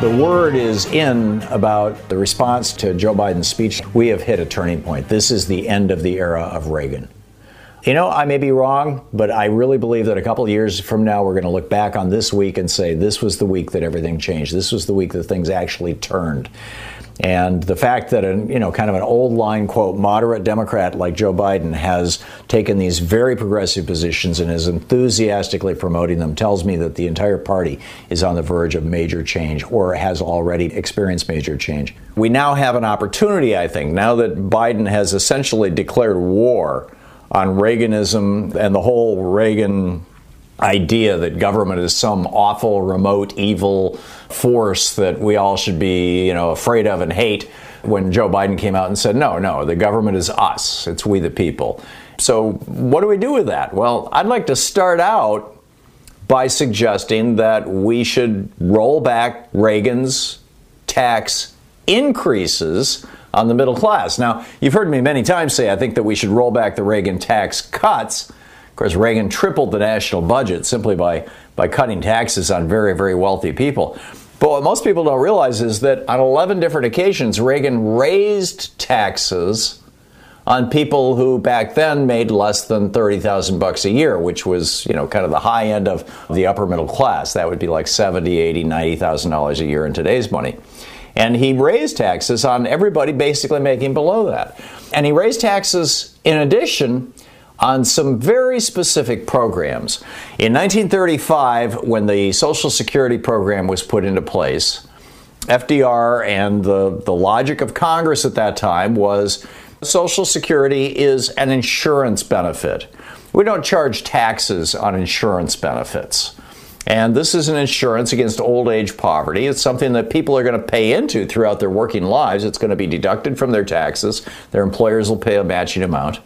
The word is in about the response to Joe Biden's speech. We have hit a turning point. This is the end of the era of Reagan. You know, I may be wrong, but I really believe that a couple of years from now, we're going to look back on this week and say, this was the week that everything changed. This was the week that things actually turned. And the fact that, a, you know, kind of an old line, quote, moderate Democrat like Joe Biden has taken these very progressive positions and is enthusiastically promoting them tells me that the entire party is on the verge of major change or has already experienced major change. We now have an opportunity, I think, now that Biden has essentially declared war on Reaganism and the whole Reagan idea that government is some awful, remote, evil force that we all should be, you know, afraid of and hate. When Joe Biden came out and said, no, no, the government is us, it's we the people. So, what do we do with that? Well, I'd like to start out by suggesting that we should roll back Reagan's tax increases on the middle class. Now, you've heard me many times say I think that we should roll back the Reagan tax cuts. Of course, Reagan tripled the national budget simply by, by cutting taxes on very, very wealthy people. But what most people don't realize is that on 11 different occasions, Reagan raised taxes on people who back then made less than 30,000 bucks a year, which was, you know, kind of the high end of the upper middle class. That would be like 70, 80, 90,000 dollars a year in today's money. And he raised taxes on everybody basically making below that. And he raised taxes in addition on some very specific programs. In 1935, when the Social Security program was put into place, FDR and the, the logic of Congress at that time was Social Security is an insurance benefit. We don't charge taxes on insurance benefits. And this is an insurance against old age poverty. It's something that people are going to pay into throughout their working lives. It's going to be deducted from their taxes. Their employers will pay a matching amount.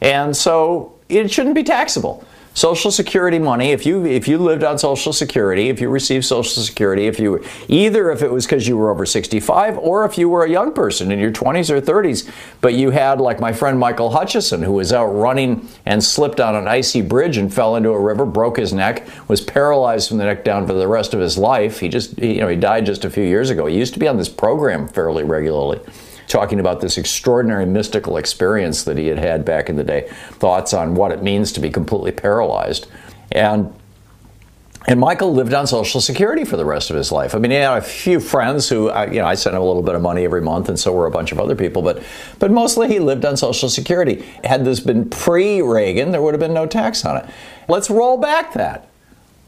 And so it shouldn't be taxable. Social Security money, if you if you lived on Social Security, if you received Social Security, if you either if it was because you were over 65 or if you were a young person in your 20s or 30s, but you had like my friend Michael Hutchison who was out running and slipped on an icy bridge and fell into a river, broke his neck, was paralyzed from the neck down for the rest of his life. He just you know he died just a few years ago. He used to be on this program fairly regularly talking about this extraordinary mystical experience that he had had back in the day, thoughts on what it means to be completely paralyzed. And and Michael lived on Social Security for the rest of his life. I mean, he had a few friends who, uh, you know, I sent him a little bit of money every month, and so were a bunch of other people. But, but mostly he lived on Social Security. Had this been pre-Reagan, there would have been no tax on it. Let's roll back that.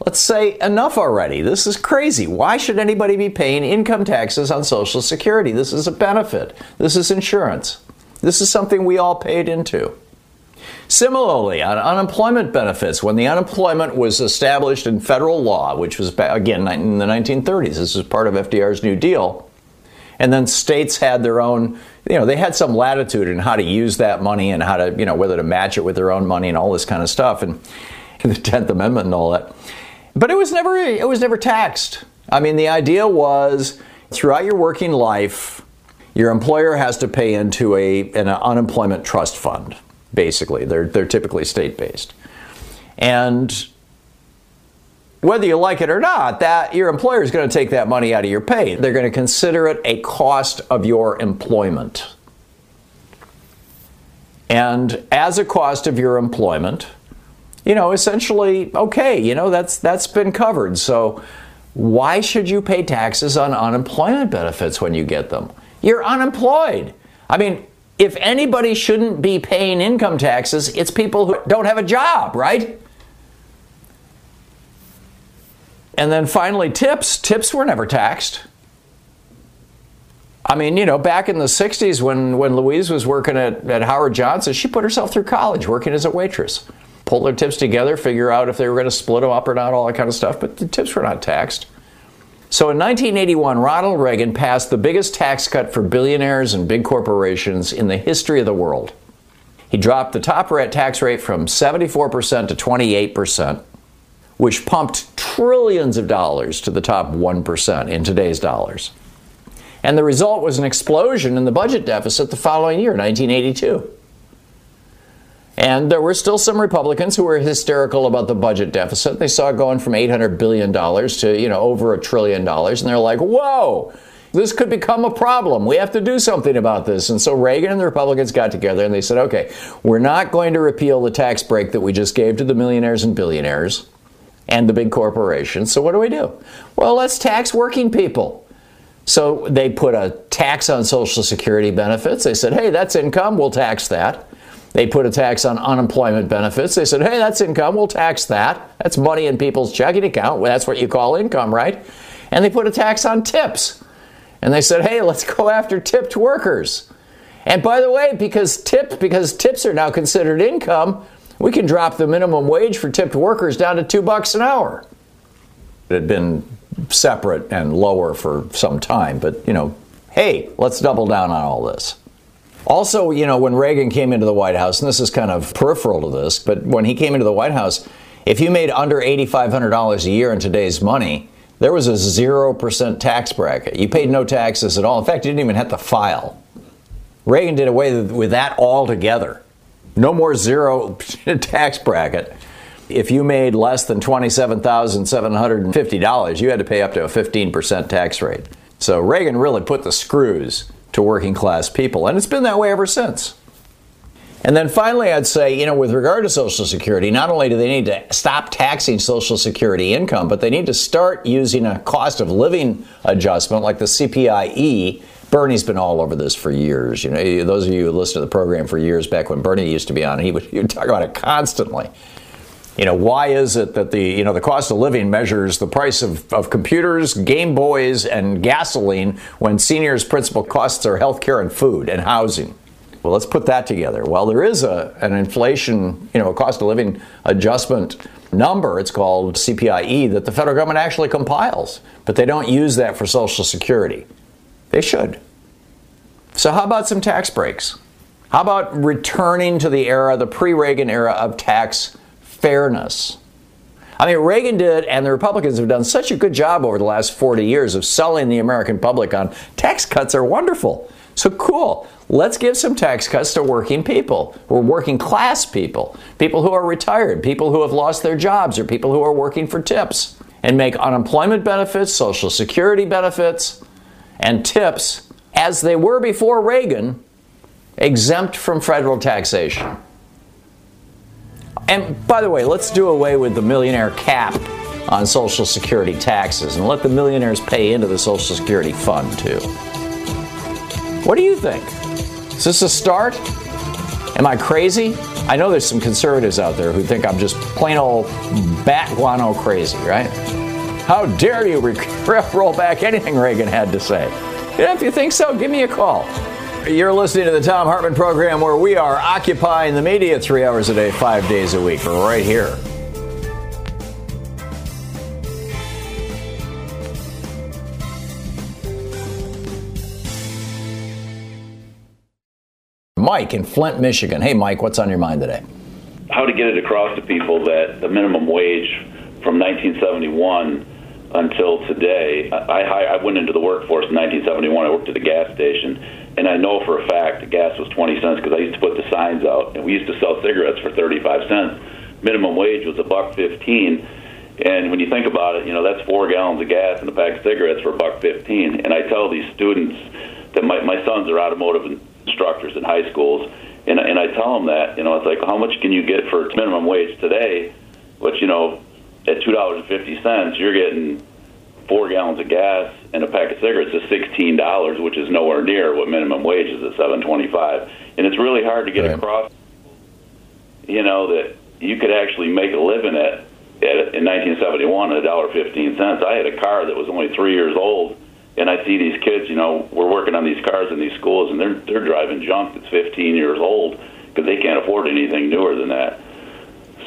Let's say enough already. This is crazy. Why should anybody be paying income taxes on Social Security? This is a benefit. This is insurance. This is something we all paid into. Similarly, on unemployment benefits, when the unemployment was established in federal law, which was, again, in the 1930s, this was part of FDR's New Deal, and then states had their own, you know, they had some latitude in how to use that money and how to, you know, whether to match it with their own money and all this kind of stuff, and the 10th Amendment and all that. But it was never it was never taxed. I mean, the idea was throughout your working life, your employer has to pay into a, an unemployment trust fund, basically. They're, they're typically state based. And whether you like it or not, that your employer is going to take that money out of your pay. They're going to consider it a cost of your employment. And as a cost of your employment, you know, essentially, okay, you know, that's that's been covered. So why should you pay taxes on unemployment benefits when you get them? You're unemployed. I mean, if anybody shouldn't be paying income taxes, it's people who don't have a job, right? And then finally, tips. Tips were never taxed. I mean, you know, back in the 60s when, when Louise was working at, at Howard Johnson, she put herself through college working as a waitress. Pull their tips together, figure out if they were going to split them up or not, all that kind of stuff, but the tips were not taxed. So in 1981, Ronald Reagan passed the biggest tax cut for billionaires and big corporations in the history of the world. He dropped the top rate tax rate from 74% to 28%, which pumped trillions of dollars to the top 1% in today's dollars. And the result was an explosion in the budget deficit the following year, 1982. And there were still some Republicans who were hysterical about the budget deficit. They saw it going from $800 billion to, you know, over a trillion dollars. And they're like, whoa, this could become a problem. We have to do something about this. And so Reagan and the Republicans got together and they said, okay, we're not going to repeal the tax break that we just gave to the millionaires and billionaires and the big corporations. So what do we do? Well, let's tax working people. So they put a tax on Social Security benefits. They said, hey, that's income, we'll tax that. They put a tax on unemployment benefits. They said, hey, that's income, we'll tax that. That's money in people's checking account. That's what you call income, right? And they put a tax on tips. And they said, hey, let's go after tipped workers. And by the way, because tips, because tips are now considered income, we can drop the minimum wage for tipped workers down to two bucks an hour. It had been separate and lower for some time. But, you know, hey, let's double down on all this. Also, you know, when Reagan came into the White House, and this is kind of peripheral to this, but when he came into the White House, if you made under $8,500 a year in today's money, there was a 0% tax bracket. You paid no taxes at all. In fact, you didn't even have to file. Reagan did away with that altogether. No more zero tax bracket if you made less than $27,750, you had to pay up to a 15% tax rate. So Reagan really put the screws to working class people, and it's been that way ever since. And then finally, I'd say, you know, with regard to Social Security, not only do they need to stop taxing Social Security income, but they need to start using a cost of living adjustment like the CPI-E. Bernie's been all over this for years. You know, those of you who listened to the program for years back when Bernie used to be on, he would, he would talk about it constantly you know, why is it that the, you know, the cost of living measures the price of, of computers, Game Boys, and gasoline when seniors' principal costs are health care and food and housing? Well, let's put that together. Well, there is a, an inflation, you know, a cost of living adjustment number, it's called CPI-E, that the federal government actually compiles, but they don't use that for Social Security. They should. So, how about some tax breaks? How about returning to the era, the pre Reagan era of tax fairness. I mean, Reagan did, and the Republicans have done such a good job over the last 40 years of selling the American public on tax cuts are wonderful. So cool. Let's give some tax cuts to working people, or working class people, people who are retired, people who have lost their jobs, or people who are working for tips, and make unemployment benefits, Social Security benefits, and tips, as they were before Reagan, exempt from federal taxation. And by the way, let's do away with the millionaire cap on Social Security taxes and let the millionaires pay into the Social Security fund too. What do you think? Is this a start? Am I crazy? I know there's some conservatives out there who think I'm just plain old bat guano crazy, right? How dare you roll back anything Reagan had to say? If you think so, give me a call. You're listening to the Thom Hartmann program where we are occupying the media three hours a day, five days a week, right here. Mike in Flint, Michigan. Hey, Mike, what's on your mind today? How to get it across to people that the minimum wage from 1971 until today, I, I went into the workforce in 1971. I worked at a gas station and I know for a fact the gas was 20 cents because I used to put the signs out, and we used to sell cigarettes for 35 cents. Minimum wage was a buck 15, and when you think about it, you know that's four gallons of gas and a pack of cigarettes for a buck 15. And I tell these students that my my sons are automotive instructors in high schools, and and I tell them that you know it's like how much can you get for minimum wage today, which you know at two dollars and fifty cents you're getting four gallons of gas and a pack of cigarettes is sixteen dollars, which is nowhere near what minimum wage is at seven twenty-five. And it's really hard to get Right. across, you know, that you could actually make a living at, at in 1971 at a dollar fifteen cents. I had a car that was only three years old, and I see these kids. You know, we're working on these cars in these schools, and they're they're driving junk that's 15 years old because they can't afford anything newer than that.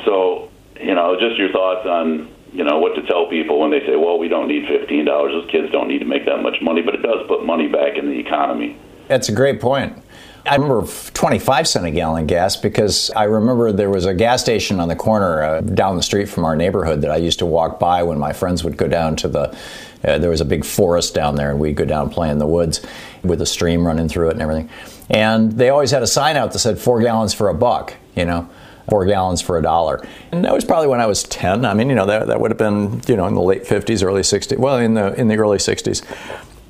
So, you know, just your thoughts on you know what to tell people when they say, "Well, we don't need fifteen dollars. Those kids don't need to make that much money," but it does put money back in the economy. That's a great point. I remember 25 cent a gallon gas because I remember there was a gas station on the corner uh, down the street from our neighborhood that I used to walk by when my friends would go down to the. Uh, there was a big forest down there, and we'd go down play in the woods with a stream running through it and everything. And they always had a sign out that said four gallons for a buck, you know, four gallons for a dollar. And that was probably when I was 10. I mean, you know, that, that would have been, you know, in the late 50s, early 60s. Well, in the in the early 60s.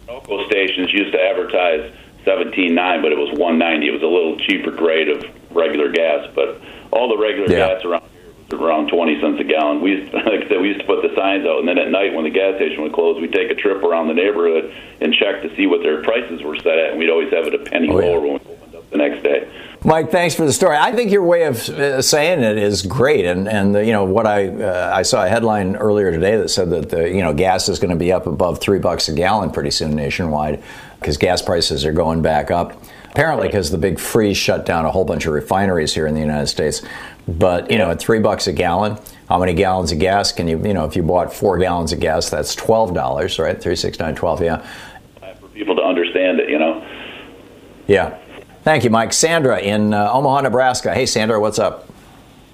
Local stations used to advertise seventeen nine, but it was one ninety. It was a little cheaper grade of regular gas, but all the regular Yeah. gas around here was around twenty cents a gallon. We used, like I said, we used to put the signs out, and then at night when the gas station would close, we'd take a trip around the neighborhood and check to see what their prices were set at, and we'd always have it a penny Oh, yeah. lower when we opened up the next day. Mike, thanks for the story. I think your way of uh, saying it is great, and and uh, you know what I uh, I saw a headline earlier today that said that the you know gas is going to be up above three bucks a gallon pretty soon nationwide because gas prices are going back up. Apparently, because the big freeze shut down a whole bunch of refineries here in the United States. But you know, at three bucks a gallon, how many gallons of gas can you you know if you bought four gallons of gas, that's twelve dollars, right? Three, six, nine, twelve. Yeah. For people to understand it, you know. Yeah. Thank you, Mike. Sandra in uh, Omaha, Nebraska. Hey, Sandra, what's up?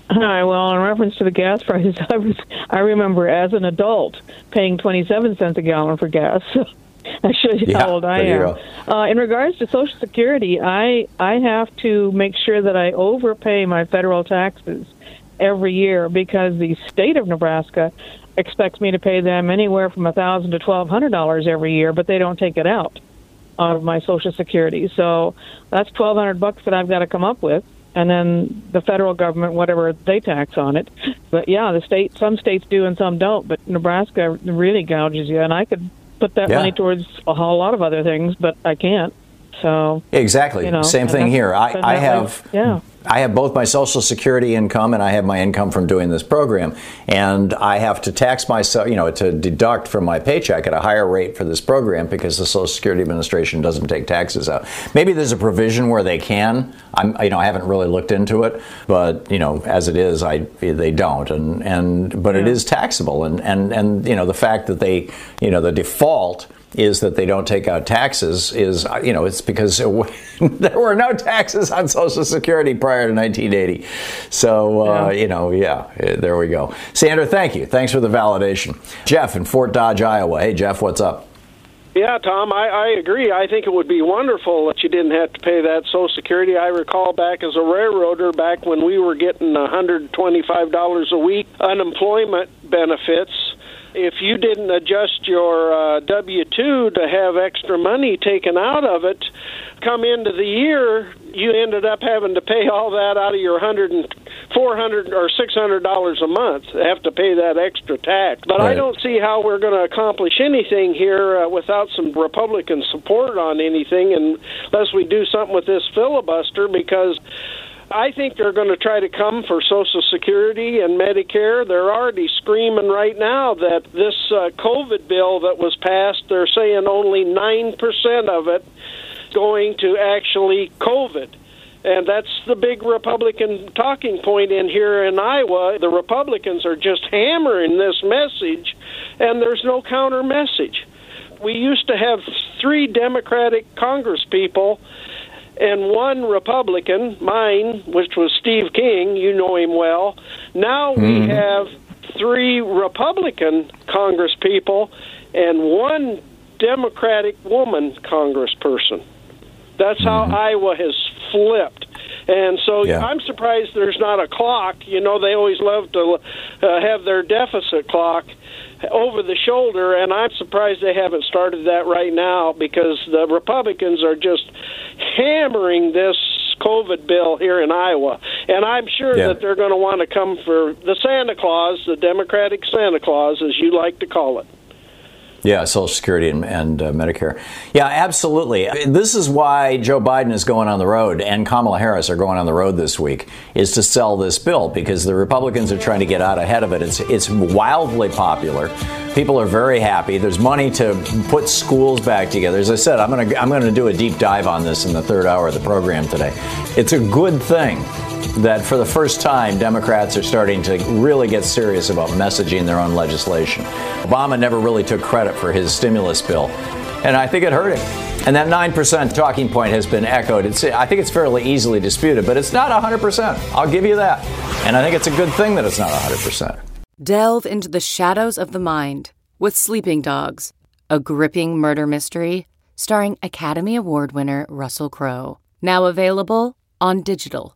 Hi. Well, in reference to the gas prices, I was I remember as an adult paying twenty seven cents a gallon for gas. that shows you Yeah, how old I am. Uh, in regards to Social Security, I I have to make sure that I overpay my federal taxes every year because the state of Nebraska expects me to pay them anywhere from a thousand to twelve hundred dollars every year, but they don't take it out of my Social Security. So that's twelve hundred bucks that I've got to come up with, and then the federal government, whatever they tax on it. But yeah, the state, some states do and some don't. But Nebraska really gouges you, and I could put that Yeah. money towards a whole lot of other things, but I can't. So Exactly. You know, Same thing here. I, I have yeah. I have both my Social Security income and I have my income from doing this program, and I have to tax myself, you know, to deduct from my paycheck at a higher rate for this program because the Social Security Administration doesn't take taxes out. Maybe there's a provision where they can. I'm, you know, I haven't really looked into it, but you know, as it is, I they don't, and and but it is taxable, and and and you know, the fact that they, you know, the default is that they don't take out taxes is you know it's because there were no taxes on social security prior to 1980 so uh, you know yeah eh, there we go sandra thank you thanks for the validation jeff in fort dodge iowa hey jeff what's up Yeah, Tom, I, I agree. I think it would be wonderful that you didn't have to pay that Social Security. I recall back as a railroader, back when we were getting $125 a week unemployment benefits. If you didn't adjust your uh, W 2 to have extra money taken out of it, come into the year, you ended up having to pay all that out of your 100 and 400 or 600 dollars a month have to pay that extra tax. But i don't see how we're going to accomplish anything here uh, without some republican support on anything unless we do something with this filibuster because I think they're going to try to come for Social Security and Medicare. They're already screaming right now that this uh, COVID bill that was passed, they're saying only 9% of it going to actually COVID. And that's the big Republican talking point in here in Iowa. The Republicans are just hammering this message, and there's no counter message. We used to have three Democratic Congress people and one Republican, mine, which was Steve King. You know him well. Now we have three Republican Congress people and one Democratic woman congressperson. That's how Mm-hmm. Iowa has flipped. And so Yeah. I'm surprised there's not a clock. You know, they always love to uh, have their deficit clock over the shoulder, and I'm surprised they haven't started that right now because the Republicans are just hammering this COVID bill here in Iowa. And I'm sure Yeah. that they're going to want to come for the Santa Claus, the Democratic Santa Claus, as you like to call it. Yeah, Social Security and, and uh, Medicare. Yeah, absolutely. This is why Joe Biden is going on the road and Kamala Harris are going on the road this week is to sell this bill because the Republicans are trying to get out ahead of it. It's it's wildly popular. People are very happy. There's money to put schools back together. As I said, I'm going to I'm going to do a deep dive on this in the third hour of the program today. It's a good thing that for the first time, Democrats are starting to really get serious about messaging their own legislation. Obama never really took credit for his stimulus bill, and I think it hurt him. And that 9% talking point has been echoed. It's, I think it's fairly easily disputed, but it's not 100%. I'll give you that. And I think it's a good thing that it's not 100%. Delve into the shadows of the mind with Sleeping Dogs, a gripping murder mystery starring Academy Award winner Russell Crowe. Now available on digital.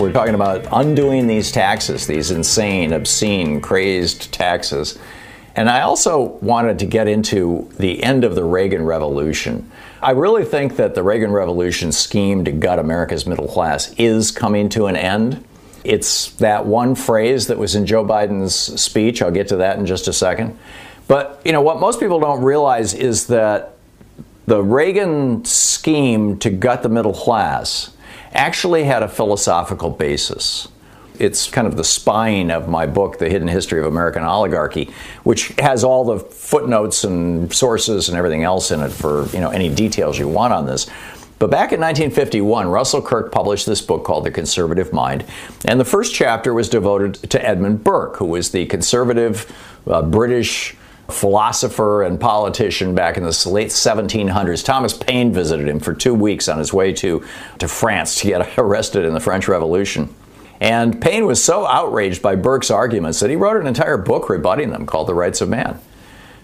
We're talking about undoing these taxes, these insane, obscene, crazed taxes. And I also wanted to get into the end of the Reagan Revolution. I really think that the Reagan Revolution scheme to gut America's middle class is coming to an end. It's that one phrase that was in Joe Biden's speech. I'll get to that in just a second. But, you know, what most people don't realize is that the Reagan scheme to gut the middle class actually had a philosophical basis. It's kind of the spine of my book, The Hidden History of American Oligarchy, which has all the footnotes and sources and everything else in it for you know any details you want on this. But back in 1951, Russell Kirk published this book called The Conservative Mind, and the first chapter was devoted to Edmund Burke, who was the conservative uh, British philosopher and politician back in the late 1700s. Thomas Paine visited him for two weeks on his way to, to France to get arrested in the French Revolution. And Paine was so outraged by Burke's arguments that he wrote an entire book rebutting them called The Rights of Man.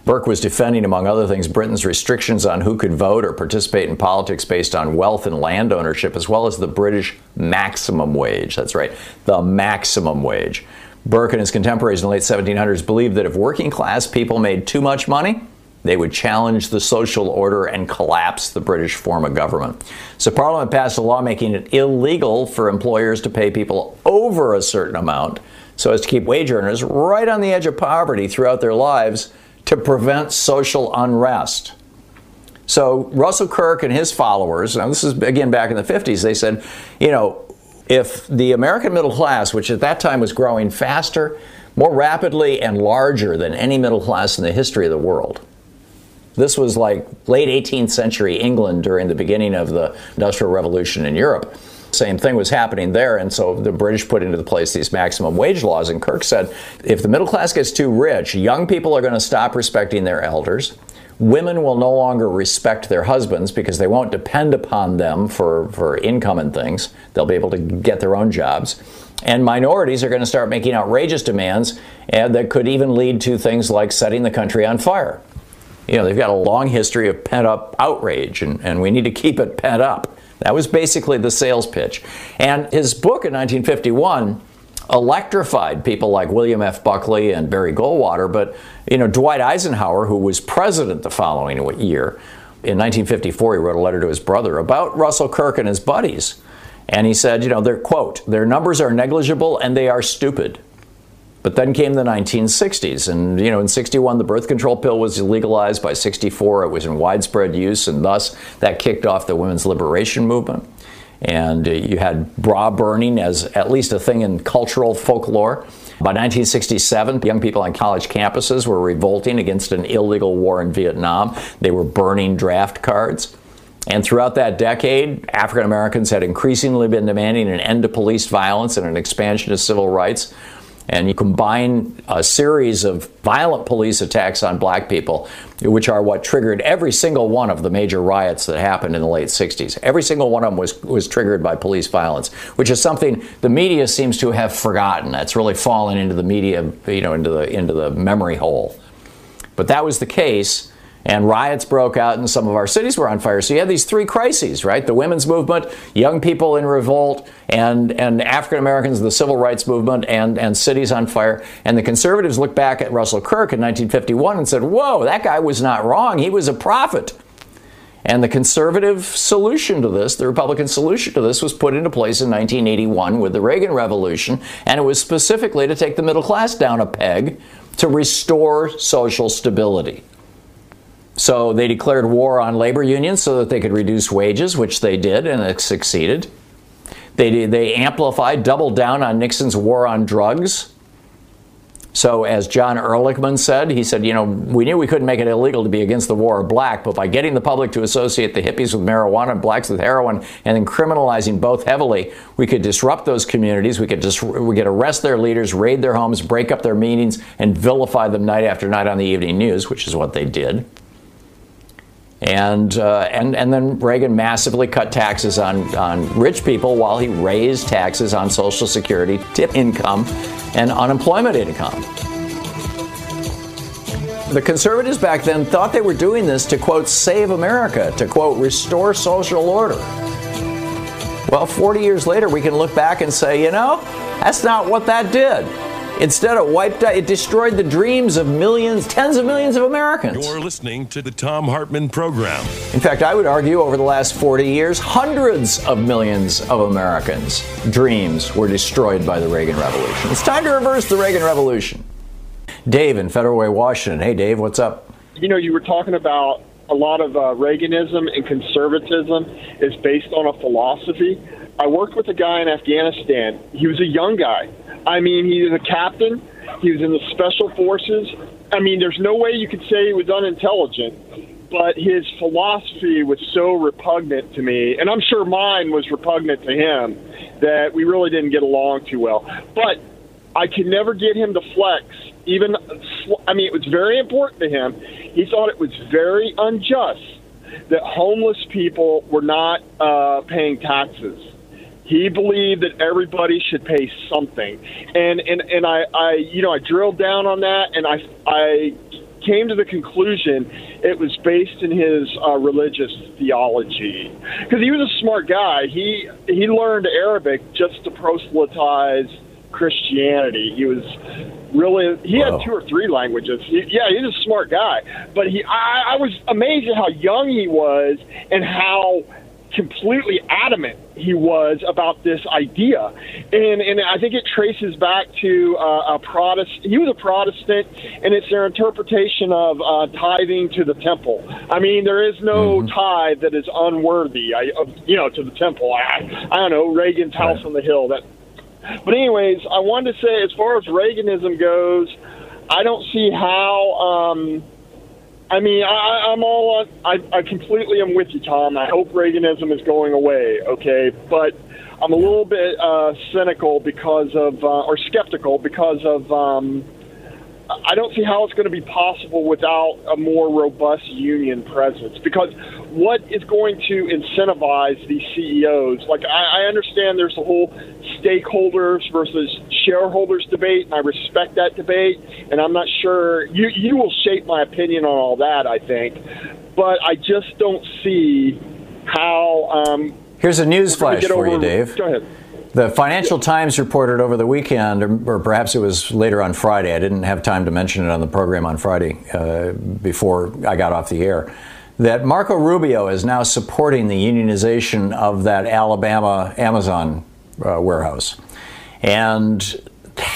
Burke was defending, among other things, Britain's restrictions on who could vote or participate in politics based on wealth and land ownership, as well as the British maximum wage. That's right, the maximum wage. Burke and his contemporaries in the late 1700s believed that if working class people made too much money, they would challenge the social order and collapse the British form of government. So Parliament passed a law making it illegal for employers to pay people over a certain amount so as to keep wage earners right on the edge of poverty throughout their lives to prevent social unrest. So Russell Kirk and his followers, now this is again back in the 50s, they said, you know, if the American middle class, which at that time was growing faster, more rapidly, and larger than any middle class in the history of the world, this was like late 18th century England during the beginning of the Industrial Revolution in Europe. Same thing was happening there, and so the British put into the place these maximum wage laws. And Kirk said if the middle class gets too rich, young people are going to stop respecting their elders. Women will no longer respect their husbands because they won't depend upon them for, for income and things. They'll be able to get their own jobs. And minorities are going to start making outrageous demands and that could even lead to things like setting the country on fire. You know, they've got a long history of pent up outrage, and, and we need to keep it pent up. That was basically the sales pitch. And his book in 1951 electrified people like William F. Buckley and Barry Goldwater, but you know Dwight Eisenhower, who was president the following year, in 1954, he wrote a letter to his brother about Russell Kirk and his buddies. And he said, you know, their quote, their numbers are negligible and they are stupid. But then came the 1960s, and you know, in 61, the birth control pill was legalized. By 64, it was in widespread use, and thus that kicked off the women's liberation movement. And uh, you had bra burning as at least a thing in cultural folklore. By 1967, young people on college campuses were revolting against an illegal war in Vietnam. They were burning draft cards. And throughout that decade, African Americans had increasingly been demanding an end to police violence and an expansion of civil rights. And you combine a series of violent police attacks on black people, which are what triggered every single one of the major riots that happened in the late 60s. Every single one of them was, was triggered by police violence, which is something the media seems to have forgotten. That's really fallen into the media, you know, into the, into the memory hole. But that was the case and riots broke out and some of our cities were on fire. So you had these three crises, right? The women's movement, young people in revolt, and, and African Americans, the civil rights movement, and, and cities on fire. And the conservatives looked back at Russell Kirk in 1951 and said, whoa, that guy was not wrong. He was a prophet. And the conservative solution to this, the Republican solution to this, was put into place in 1981 with the Reagan Revolution, and it was specifically to take the middle class down a peg to restore social stability. So they declared war on labor unions so that they could reduce wages, which they did, and it succeeded. They, they amplified, doubled down on Nixon's war on drugs. So, as John Ehrlichman said, he said, you know, we knew we couldn't make it illegal to be against the war of black, but by getting the public to associate the hippies with marijuana and blacks with heroin and then criminalizing both heavily, we could disrupt those communities. We could just we could arrest their leaders, raid their homes, break up their meetings, and vilify them night after night on the evening news, which is what they did. And, uh, and, and then Reagan massively cut taxes on, on rich people while he raised taxes on Social Security, tip income, and unemployment income. The conservatives back then thought they were doing this to, quote, save America, to, quote, restore social order. Well, 40 years later, we can look back and say, you know, that's not what that did. Instead, it wiped out, it destroyed the dreams of millions, tens of millions of Americans. You're listening to the Thom Hartmann Program. In fact, I would argue over the last 40 years, hundreds of millions of Americans' dreams were destroyed by the Reagan Revolution. It's time to reverse the Reagan Revolution. Dave in Federal Way, Washington. Hey, Dave, what's up? You know, you were talking about a lot of uh, Reaganism and conservatism is based on a philosophy. I worked with a guy in Afghanistan. He was a young guy I mean, he was a captain. He was in the special forces. I mean, there's no way you could say he was unintelligent, but his philosophy was so repugnant to me, and I'm sure mine was repugnant to him, that we really didn't get along too well. But I could never get him to flex. Even, I mean, it was very important to him. He thought it was very unjust that homeless people were not uh, paying taxes he believed that everybody should pay something, and and and I, I you know I drilled down on that, and I I came to the conclusion it was based in his uh, religious theology because he was a smart guy. He he learned Arabic just to proselytize Christianity. He was really he wow. had two or three languages. He, yeah, he's a smart guy. But he I, I was amazed at how young he was and how completely adamant he was about this idea, and and I think it traces back to uh, a Protestant. He was a Protestant, and it's their interpretation of uh, tithing to the temple. I mean, there is no mm-hmm. tithe that is unworthy. I, of, you know, to the temple. I, I don't know Reagan's house right. on the hill. That, but anyways, I wanted to say, as far as Reaganism goes, I don't see how. Um, I mean, I, I'm all on. I, I completely am with you, Tom. I hope Reaganism is going away. Okay, but I'm a little bit uh, cynical because of, uh, or skeptical because of. Um, I don't see how it's going to be possible without a more robust union presence. Because what is going to incentivize these CEOs? Like, I, I understand there's a whole stakeholders versus shareholders debate, and I respect that debate. And I'm not sure you you will shape my opinion on all that. I think, but I just don't see how. Um, Here's a news flash for you, Dave. Go ahead. The Financial Times reported over the weekend, or, perhaps it was later on Friday. I didn't have time to mention it on the program on Friday uh, before I got off the air that Marco Rubio is now supporting the unionization of that Alabama Amazon uh, warehouse. And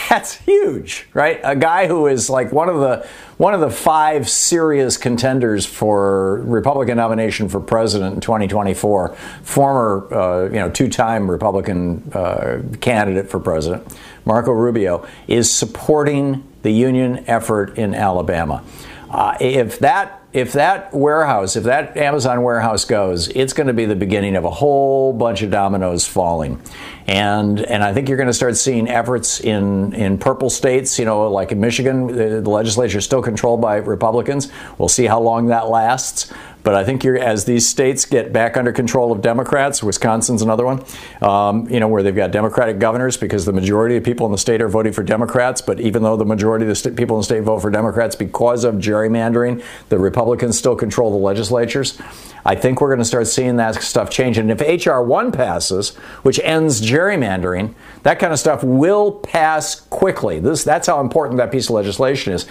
that's huge, right? A guy who is like one of the one of the five serious contenders for Republican nomination for president in 2024, former uh, you know two-time Republican uh, candidate for president, Marco Rubio, is supporting the union effort in Alabama. Uh, if that if that warehouse, if that Amazon warehouse goes, it's going to be the beginning of a whole bunch of dominoes falling. And and I think you're going to start seeing efforts in in purple states, you know, like in Michigan, the, the legislature is still controlled by Republicans. We'll see how long that lasts. But I think as these states get back under control of Democrats, Wisconsin's another one, um, you know, where they've got Democratic governors because the majority of people in the state are voting for Democrats. But even though the majority of the st- people in the state vote for Democrats because of gerrymandering, the Republicans still control the legislatures. I think we're going to start seeing that stuff change. And if H.R. 1 passes, which ends gerrymandering, that kind of stuff will pass quickly. This, that's how important that piece of legislation is.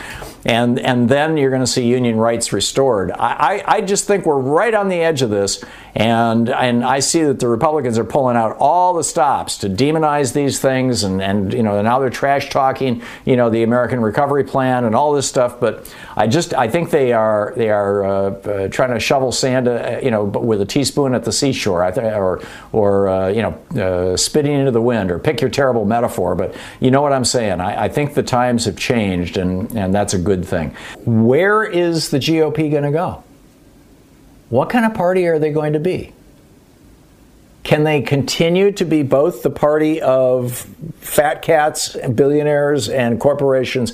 And, and then you're going to see union rights restored. I, I, I just think we're right on the edge of this. And, and I see that the Republicans are pulling out all the stops to demonize these things. And, and you know, now they're trash talking, you know, the American Recovery Plan and all this stuff. But I just, I think they are, they are uh, uh, trying to shovel sand, uh, you know, with a teaspoon at the seashore, I or, or uh, you know, uh, spitting into the wind, or pick your terrible metaphor. But you know what I'm saying. I, I think the times have changed, and, and that's a good thing. Where is the GOP going to go? What kind of party are they going to be? Can they continue to be both the party of fat cats, and billionaires, and corporations,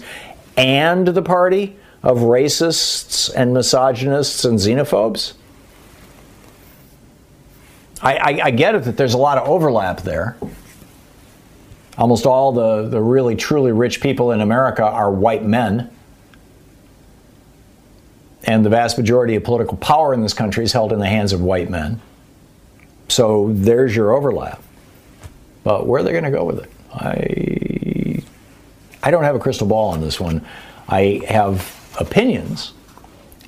and the party of racists and misogynists and xenophobes? I, I, I, get it that there's a lot of overlap there. Almost all the, the really truly rich people in America are white men. And the vast majority of political power in this country is held in the hands of white men. So there's your overlap. But where are they going to go with it? I, I don't have a crystal ball on this one. I have opinions.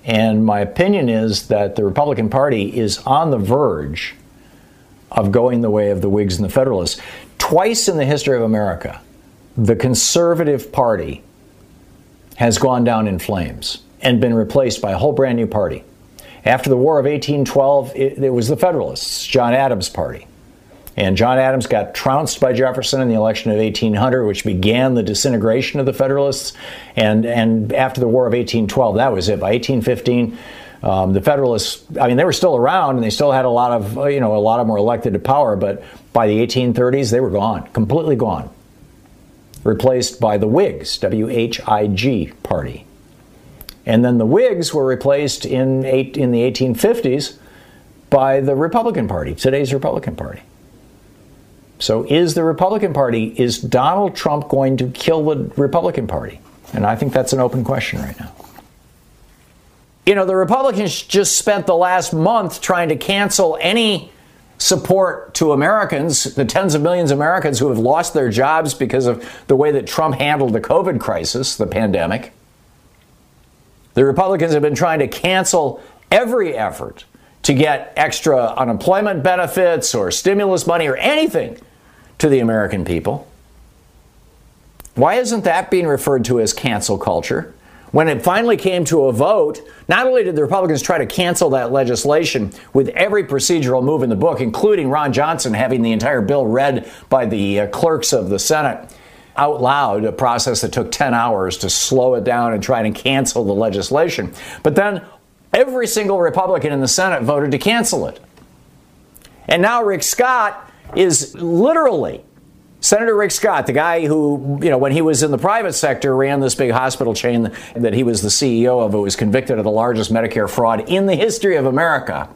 And my opinion is that the Republican Party is on the verge of going the way of the Whigs and the Federalists. Twice in the history of America, the Conservative Party has gone down in flames and been replaced by a whole brand new party. After the War of 1812, it, it was the Federalists, John Adams' party. And John Adams got trounced by Jefferson in the election of 1800, which began the disintegration of the Federalists. And, and after the War of 1812, that was it. By 1815, um, the Federalists, I mean, they were still around and they still had a lot of, you know, a lot of them were elected to power, but by the 1830s, they were gone, completely gone. Replaced by the Whigs, W H I G party. And then the Whigs were replaced in, eight, in the 1850s by the Republican Party, today's Republican Party. So is the Republican Party, is Donald Trump going to kill the Republican Party? And I think that's an open question right now. You know, the Republicans just spent the last month trying to cancel any support to Americans, the tens of millions of Americans who have lost their jobs because of the way that Trump handled the COVID crisis, the pandemic. The Republicans have been trying to cancel every effort to get extra unemployment benefits or stimulus money or anything to the American people. Why isn't that being referred to as cancel culture? When it finally came to a vote, not only did the Republicans try to cancel that legislation with every procedural move in the book, including Ron Johnson having the entire bill read by the uh, clerks of the Senate, out loud, a process that took 10 hours to slow it down and try and cancel the legislation. But then every single Republican in the Senate voted to cancel it. And now Rick Scott is literally Senator Rick Scott, the guy who, you know, when he was in the private sector, ran this big hospital chain that he was the CEO of, who was convicted of the largest Medicare fraud in the history of America.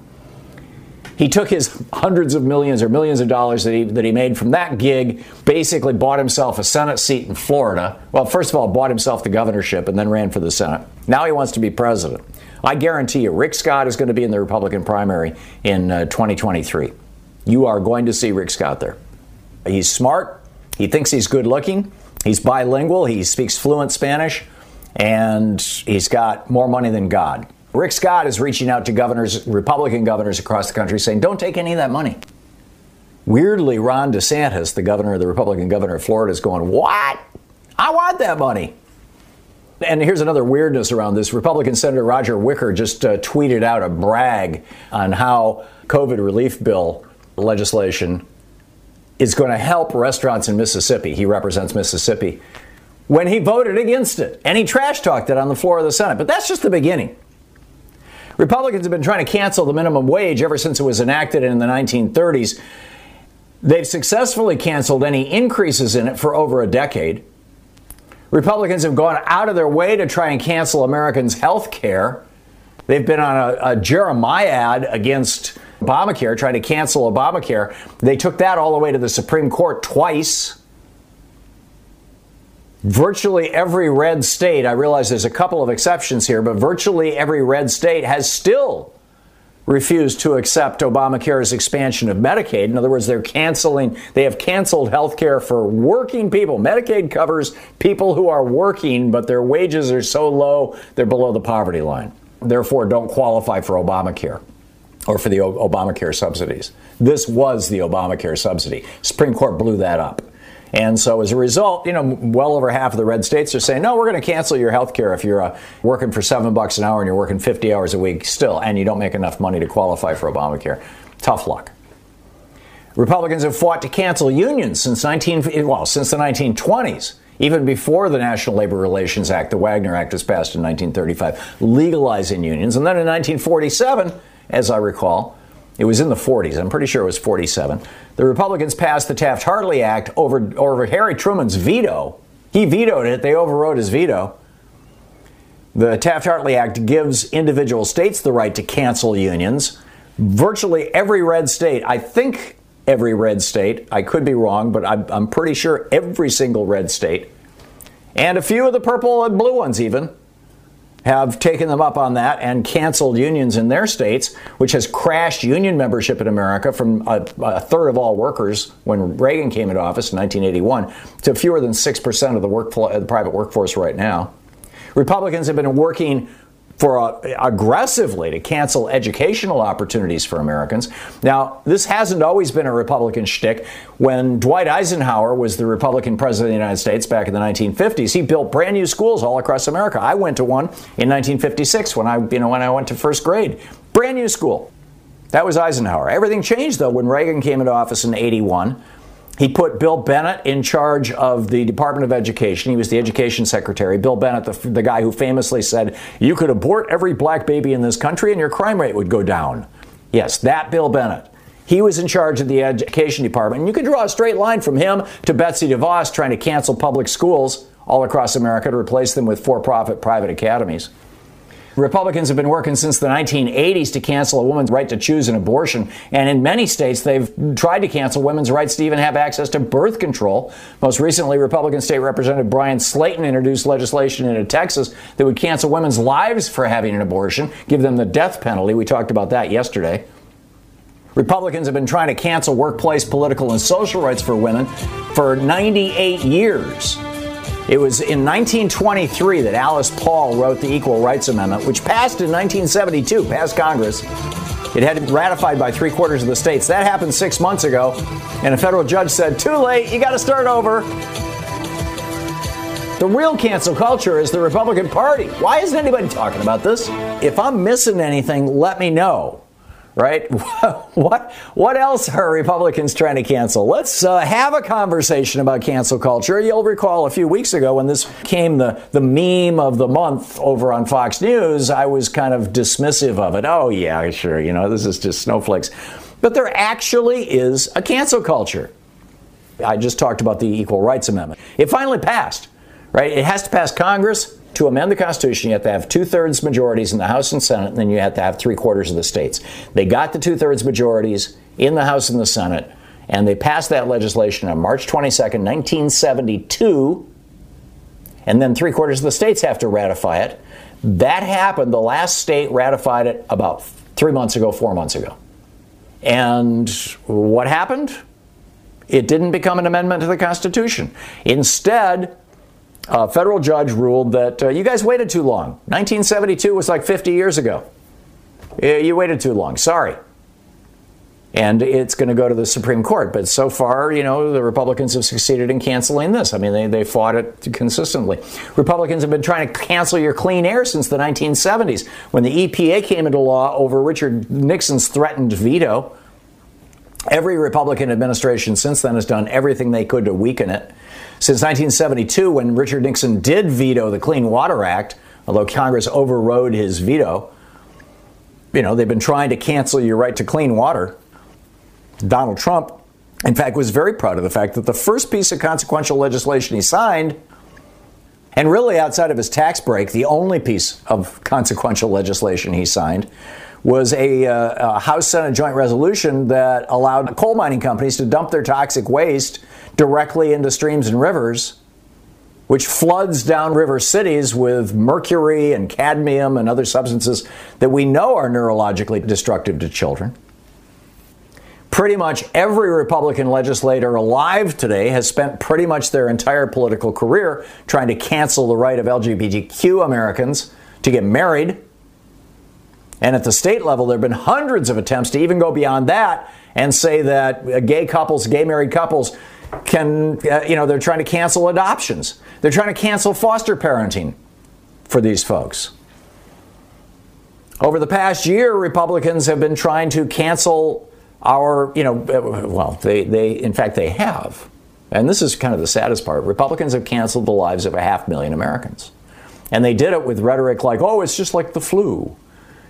He took his hundreds of millions or millions of dollars that he, that he made from that gig, basically bought himself a Senate seat in Florida. Well, first of all, bought himself the governorship and then ran for the Senate. Now he wants to be president. I guarantee you, Rick Scott is going to be in the Republican primary in uh, 2023. You are going to see Rick Scott there. He's smart. He thinks he's good looking. He's bilingual. He speaks fluent Spanish. And he's got more money than God. Rick Scott is reaching out to governors, Republican governors across the country, saying, don't take any of that money. Weirdly, Ron DeSantis, the governor, of the Republican governor of Florida, is going, What? I want that money. And here's another weirdness around this. Republican Senator Roger Wicker just uh, tweeted out a brag on how COVID relief bill legislation is going to help restaurants in Mississippi. He represents Mississippi. When he voted against it, and he trash talked it on the floor of the Senate. But that's just the beginning. Republicans have been trying to cancel the minimum wage ever since it was enacted in the 1930s. They've successfully canceled any increases in it for over a decade. Republicans have gone out of their way to try and cancel Americans' health care. They've been on a, a ad against Obamacare, trying to cancel Obamacare. They took that all the way to the Supreme Court twice. Virtually every red state, I realize there's a couple of exceptions here, but virtually every red state has still refused to accept Obamacare's expansion of Medicaid. In other words, they're canceling, they have canceled health care for working people. Medicaid covers people who are working, but their wages are so low, they're below the poverty line. Therefore, don't qualify for Obamacare or for the Obamacare subsidies. This was the Obamacare subsidy. Supreme Court blew that up. And so as a result, you know, well over half of the red states are saying, no, we're going to cancel your health care if you're uh, working for seven bucks an hour and you're working 50 hours a week still, and you don't make enough money to qualify for Obamacare. Tough luck. Republicans have fought to cancel unions since 19, well, since the 1920s. Even before the National Labor Relations Act, the Wagner Act was passed in 1935, legalizing unions. And then in 1947, as I recall, it was in the 40s. I'm pretty sure it was 47. The Republicans passed the Taft Hartley Act over, over Harry Truman's veto. He vetoed it, they overrode his veto. The Taft Hartley Act gives individual states the right to cancel unions. Virtually every red state, I think every red state, I could be wrong, but I'm, I'm pretty sure every single red state, and a few of the purple and blue ones even, have taken them up on that and canceled unions in their states, which has crashed union membership in America from a, a, third of all workers when Reagan came into office in 1981 to fewer than 6% of the, work, the private workforce right now. Republicans have been working for uh, aggressively to cancel educational opportunities for Americans. Now, this hasn't always been a Republican shtick. When Dwight Eisenhower was the Republican president of the United States back in the 1950s, he built brand new schools all across America. I went to one in 1956 when I, you know, when I went to first grade. Brand new school. That was Eisenhower. Everything changed though when Reagan came into office in 81 he put Bill Bennett in charge of the Department of Education. He was the education secretary. Bill Bennett, the, the guy who famously said, You could abort every black baby in this country and your crime rate would go down. Yes, that Bill Bennett. He was in charge of the education department. And you could draw a straight line from him to Betsy DeVos trying to cancel public schools all across America to replace them with for profit private academies. Republicans have been working since the 1980s to cancel a woman's right to choose an abortion, and in many states they've tried to cancel women's rights to even have access to birth control. Most recently, Republican State Representative Bryan Slaton introduced legislation in Texas that would cancel women's lives for having an abortion, give them the death penalty. We talked about that yesterday. Republicans have been trying to cancel workplace political and social rights for women for 98 years. It was in 1923 that Alice Paul wrote the Equal Rights Amendment, which passed in 1972, passed Congress. It had been ratified by three quarters of the states. That happened six months ago, and a federal judge said, Too late, you got to start over. The real cancel culture is the Republican Party. Why isn't anybody talking about this? If I'm missing anything, let me know right? what what else are Republicans trying to cancel? Let's uh, have a conversation about cancel culture. You'll recall a few weeks ago when this came the the meme of the month over on Fox News, I was kind of dismissive of it. Oh yeah, sure, you know, this is just snowflakes. But there actually is a cancel culture. I just talked about the Equal Rights Amendment. It finally passed, right? It has to pass Congress to amend the Constitution, you have to have two thirds majorities in the House and Senate, and then you have to have three quarters of the states. They got the two thirds majorities in the House and the Senate, and they passed that legislation on March 22nd, 1972, and then three quarters of the states have to ratify it. That happened. The last state ratified it about three months ago, four months ago. And what happened? It didn't become an amendment to the Constitution. Instead, a federal judge ruled that uh, you guys waited too long. 1972 was like 50 years ago. You waited too long. Sorry. And it's going to go to the Supreme Court. But so far, you know, the Republicans have succeeded in canceling this. I mean, they, they fought it consistently. Republicans have been trying to cancel your clean air since the 1970s when the EPA came into law over Richard Nixon's threatened veto. Every Republican administration since then has done everything they could to weaken it. Since 1972, when Richard Nixon did veto the Clean Water Act, although Congress overrode his veto, you know, they've been trying to cancel your right to clean water. Donald Trump, in fact, was very proud of the fact that the first piece of consequential legislation he signed, and really outside of his tax break, the only piece of consequential legislation he signed, was a, uh, a House Senate joint resolution that allowed coal mining companies to dump their toxic waste directly into streams and rivers which floods downriver cities with mercury and cadmium and other substances that we know are neurologically destructive to children. Pretty much every Republican legislator alive today has spent pretty much their entire political career trying to cancel the right of LGBTQ Americans to get married. And at the state level, there have been hundreds of attempts to even go beyond that and say that uh, gay couples, gay married couples, can, uh, you know, they're trying to cancel adoptions. They're trying to cancel foster parenting for these folks. Over the past year, Republicans have been trying to cancel our, you know, uh, well, they, they, in fact, they have. And this is kind of the saddest part. Republicans have canceled the lives of a half million Americans. And they did it with rhetoric like, oh, it's just like the flu.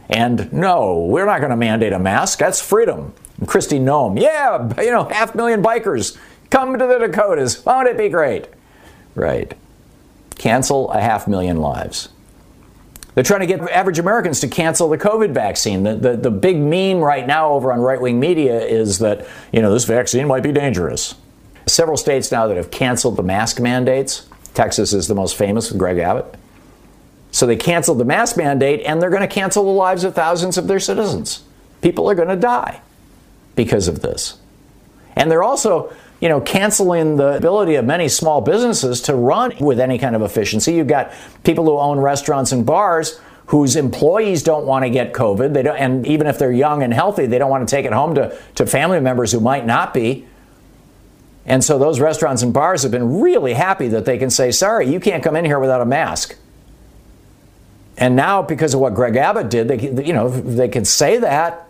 And no, we're not going to mandate a mask. That's freedom. And Kristi Noem, yeah, you know, half million bikers Come to the Dakotas. Won't it be great? Right. Cancel a half million lives. They're trying to get average Americans to cancel the COVID vaccine. The, the, the big meme right now over on right wing media is that, you know, this vaccine might be dangerous. Several states now that have canceled the mask mandates. Texas is the most famous with Greg Abbott. So they canceled the mask mandate and they're going to cancel the lives of thousands of their citizens. People are going to die because of this. And they're also you know, canceling the ability of many small businesses to run with any kind of efficiency. You've got people who own restaurants and bars whose employees don't want to get COVID. They don't, and even if they're young and healthy, they don't want to take it home to, to family members who might not be. And so those restaurants and bars have been really happy that they can say, sorry, you can't come in here without a mask. And now, because of what Greg Abbott did, they, you know, they can say that,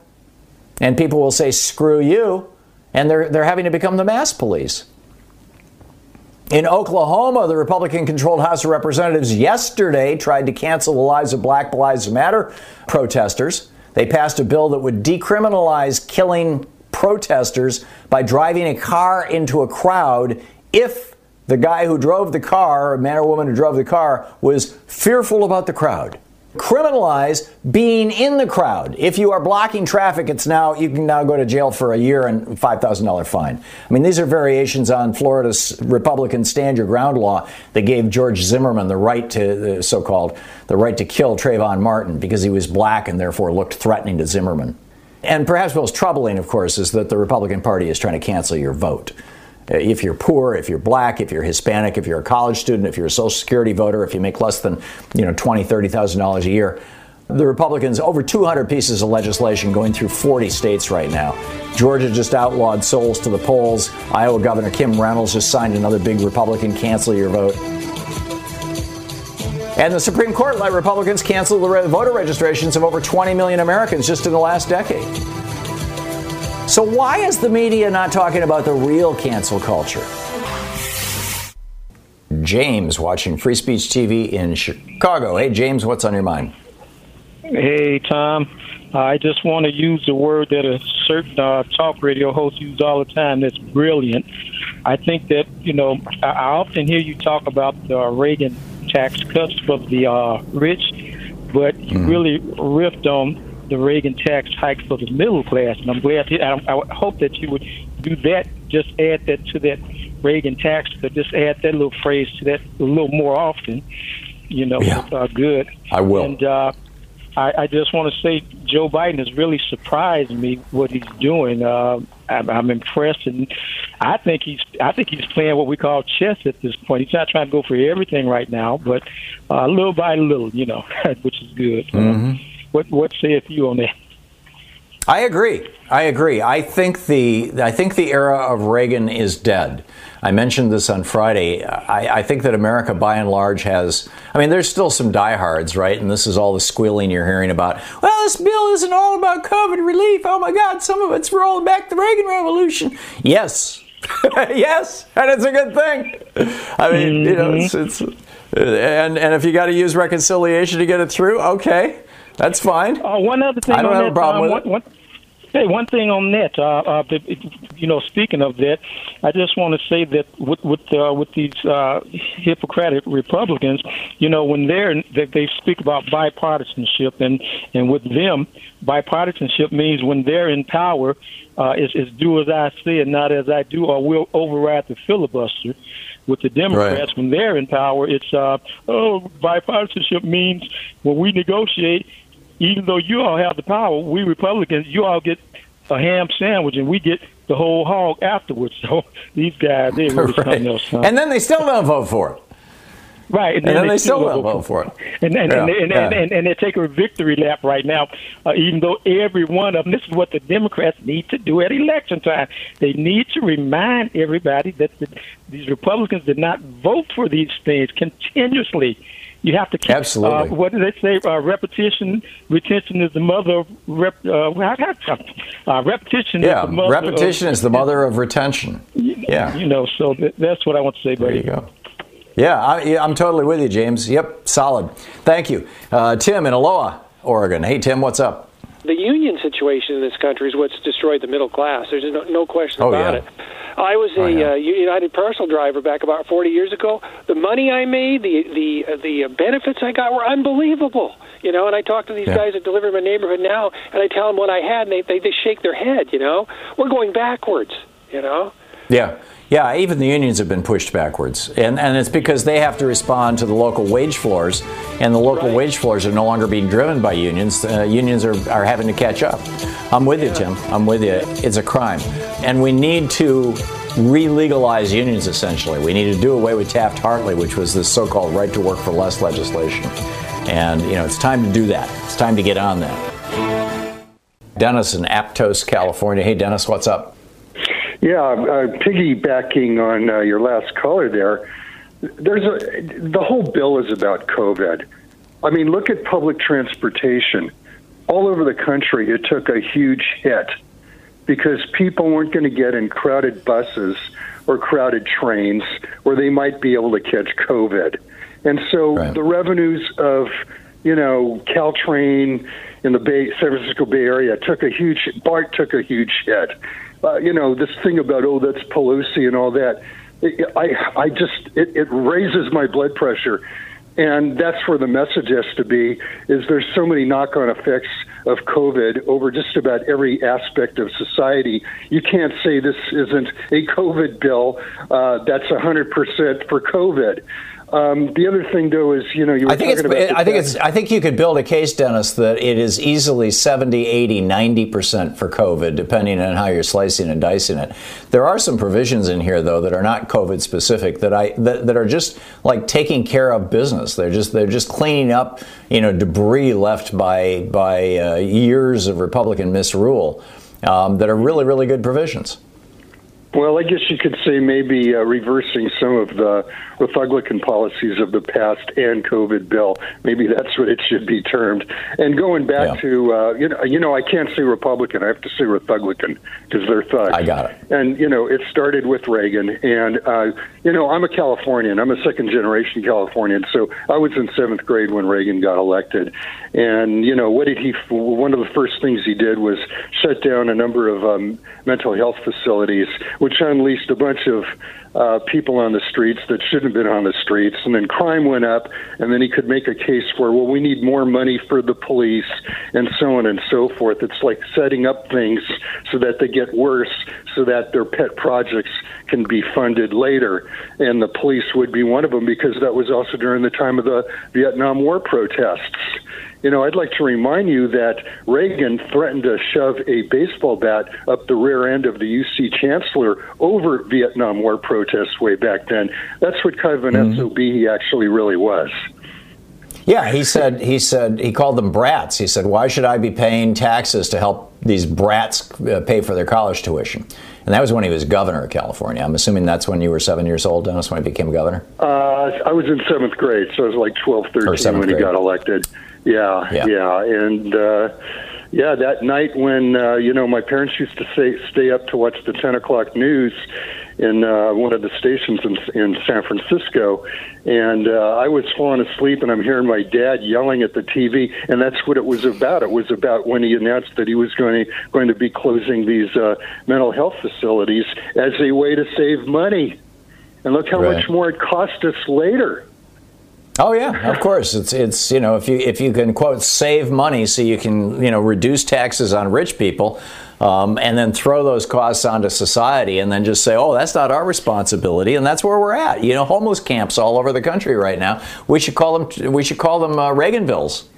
and people will say, screw you and they're, they're having to become the mass police. In Oklahoma, the Republican controlled House of Representatives yesterday tried to cancel the lives of Black Lives Matter protesters. They passed a bill that would decriminalize killing protesters by driving a car into a crowd if the guy who drove the car, a man or woman who drove the car, was fearful about the crowd criminalize being in the crowd. If you are blocking traffic, it's now you can now go to jail for a year and five thousand dollar fine. I mean, these are variations on Florida's Republican stand your ground law that gave George Zimmerman the right to the so-called the right to kill Trayvon Martin because he was black and therefore looked threatening to Zimmerman. And perhaps most troubling, of course, is that the Republican Party is trying to cancel your vote. If you're poor, if you're black, if you're Hispanic, if you're a college student, if you're a Social Security voter, if you make less than you know twenty, thirty thousand dollars a year, the Republicans over 200 pieces of legislation going through 40 states right now. Georgia just outlawed souls to the polls. Iowa Governor Kim Reynolds just signed another big Republican cancel your vote. And the Supreme Court let Republicans cancel the voter registrations of over 20 million Americans just in the last decade. So, why is the media not talking about the real cancel culture? James watching Free Speech TV in Chicago. Hey, James, what's on your mind? Hey, Thom. I just want to use the word that a certain uh, talk radio host uses all the time. That's brilliant. I think that you know I often hear you talk about the Reagan tax cuts for the uh, rich, but you mm. really riffed on the Reagan tax hike for the middle class, and I'm glad. To, I, I hope that you would do that. Just add that to that Reagan tax, but just add that little phrase to that a little more often. You know, yeah. uh, good. I will. And uh, I, I just want to say Joe Biden has really surprised me what he's doing. Uh, I'm, I'm impressed, and I think he's I think he's playing what we call chess at this point. He's not trying to go for everything right now, but uh, little by little, you know, which is good. Mm-hmm. What what sayeth you on that? I agree. I agree. I think the I think the era of Reagan is dead. I mentioned this on Friday. I, I, think that America, by and large, has. I mean, there's still some diehards, right? And this is all the squealing you're hearing about. Well, this bill isn't all about COVID relief. Oh my God, some of it's rolling back the Reagan Revolution. Yes, yes, and it's a good thing. I mean, mm-hmm. you know, it's, it's and and if you got to use reconciliation to get it through, okay. That's fine. Uh, one other thing I don't have that, a problem um, with one, it. One, Hey, one thing on that, uh, uh, you know, speaking of that, I just want to say that with with uh, with these uh, Hippocratic Republicans, you know, when they're they, they speak about bipartisanship, and and with them, bipartisanship means when they're in power, uh, is is do as I say and not as I do, or we'll override the filibuster with the Democrats right. when they're in power. It's uh, oh, bipartisanship means when we negotiate, even though you all have the power, we Republicans, you all get a ham sandwich and we get the whole hog afterwards. So these guys, they really right. something else. Huh? And then they still don't vote for it. Right, and, and then, they, they still, still don't vote for it. And and, yeah. and, and, yeah. and, and, they take a victory lap right now, uh, even though every one of them, this is what the Democrats need to do at election time. They need to remind everybody that the, these Republicans did not vote for these things continuously. You have to keep. Absolutely. Uh, what do they say? Uh, repetition, retention is the mother of rep, uh, uh, repetition. Yeah, is the mother repetition of, is the mother of retention. Yeah. You know, so th- that's what I want to say, buddy. There you go. Yeah, I, am totally with you, James. Yep, solid. Thank you. Uh, Tim in Aloha, Oregon. Hey, Tim, what's up? The union situation in this country is what's destroyed the middle class. There's no, no question oh, about yeah. it. I was a uh, United parcel driver back about 40 years ago. The money I made, the the uh, the benefits I got were unbelievable. You know, and I talk to these yeah. guys that deliver in my neighborhood now, and I tell them what I had, and they, they they shake their head. You know, we're going backwards. You know. Yeah. Yeah, even the unions have been pushed backwards. And, and it's because they have to respond to the local wage floors, and the local right. wage floors are no longer being driven by unions. Uh, unions are, are having to catch up. I'm with you, Tim. I'm with you. It's a crime. And we need to re legalize unions, essentially. We need to do away with Taft Hartley, which was this so called right to work for less legislation. And, you know, it's time to do that. It's time to get on that. Dennis in Aptos, California. Hey, Dennis, what's up? Yeah, uh, piggybacking on uh, your last caller there, there's a, the whole bill is about COVID. I mean, look at public transportation. All over the country, it took a huge hit because people weren't going to get in crowded buses or crowded trains where they might be able to catch COVID. And so right. the revenues of, you know, Caltrain in the Bay, San Francisco Bay Area took a huge, BART took a huge hit uh, you know, this thing about oh, that's Pelosi and all that. It, I I just it, it raises my blood pressure, and that's where the message has to be. Is there's so many knock-on effects of COVID over just about every aspect of society. You can't say this isn't a COVID bill. Uh, that's 100% for COVID. Um, the other thing, though, is you know you were I think talking it's, about. I think it's. I think you could build a case, Dennis, that it is easily 70, 80, 90 percent for COVID, depending on how you're slicing and dicing it. There are some provisions in here, though, that are not COVID specific that I that, that are just like taking care of business. They're just they're just cleaning up you know debris left by by uh, years of Republican misrule um, that are really really good provisions. Well, I guess you could say maybe uh, reversing some of the Republican policies of the past and COVID bill. Maybe that's what it should be termed. And going back yeah. to uh, you know, you know, I can't say Republican. I have to say Republican because they're thugs. I got it. And you know, it started with Reagan. And uh, you know, I'm a Californian. I'm a second generation Californian. So I was in seventh grade when Reagan got elected. And you know, what did he? One of the first things he did was shut down a number of um, mental health facilities which unleashed a bunch of uh, people on the streets that shouldn't have been on the streets, and then crime went up, and then he could make a case for, well, we need more money for the police, and so on and so forth. It's like setting up things so that they get worse, so that their pet projects can be funded later. And the police would be one of them because that was also during the time of the Vietnam War protests. You know, I'd like to remind you that Reagan threatened to shove a baseball bat up the rear end of the UC chancellor over Vietnam War protests way back then. That's what kind of an mm-hmm. SOB he actually really was. Yeah, he said he said he called them brats. He said, "Why should I be paying taxes to help these brats uh, pay for their college tuition?" And that was when he was governor of California. I'm assuming that's when you were seven years old, Dennis, when he became governor. Uh, I was in seventh grade, so I was like 12, 13 when grade. he got elected. Yeah, yeah, yeah. and uh, yeah, that night when uh, you know my parents used to say, stay up to watch the ten o'clock news in uh, one of the stations in, in San Francisco, and uh, I was falling asleep, and I'm hearing my dad yelling at the TV, and that's what it was about. It was about when he announced that he was going to, going to be closing these uh, mental health facilities as a way to save money. And look how right. much more it cost us later. Oh yeah, of course. It's it's you know if you if you can quote save money so you can you know reduce taxes on rich people, um, and then throw those costs onto society, and then just say oh that's not our responsibility, and that's where we're at. You know, homeless camps all over the country right now. We should call them we should call them uh, Reaganvilles.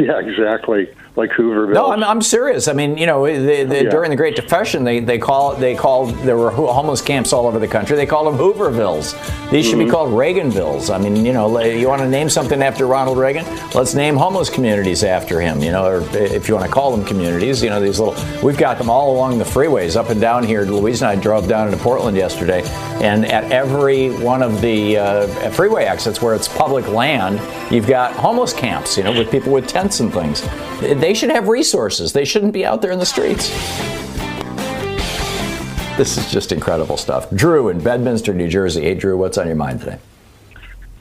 Yeah, exactly like Hooverville. No, I'm, I'm serious. I mean, you know, they, they, yeah. during the Great Depression, they, they call they called there were homeless camps all over the country. They called them Hoovervilles. These mm-hmm. should be mm-hmm. called Reaganvilles. I mean, you know, you want to name something after Ronald Reagan? Let's name homeless communities after him. You know, or if you want to call them communities, you know, these little. We've got them all along the freeways, up and down here. Louise and I drove down into Portland yesterday, and at every one of the uh, freeway exits where it's public land, you've got homeless camps. You know, with people with tents and things. They they should have resources. They shouldn't be out there in the streets. This is just incredible stuff. Drew in Bedminster, New Jersey. Hey, Drew, what's on your mind today?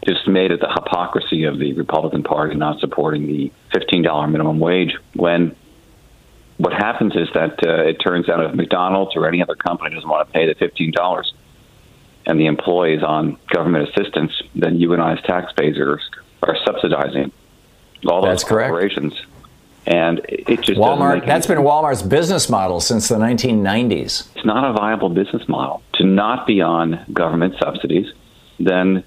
Just made at the hypocrisy of the Republican Party not supporting the $15 minimum wage when what happens is that uh, it turns out if McDonald's or any other company doesn't want to pay the $15 and the employees on government assistance, then you and I as taxpayers are, subsidizing all those That's corporations. Correct and it just Walmart. That's been Walmart's business model since the 1990s. It's not a viable business model to not be on government subsidies. Then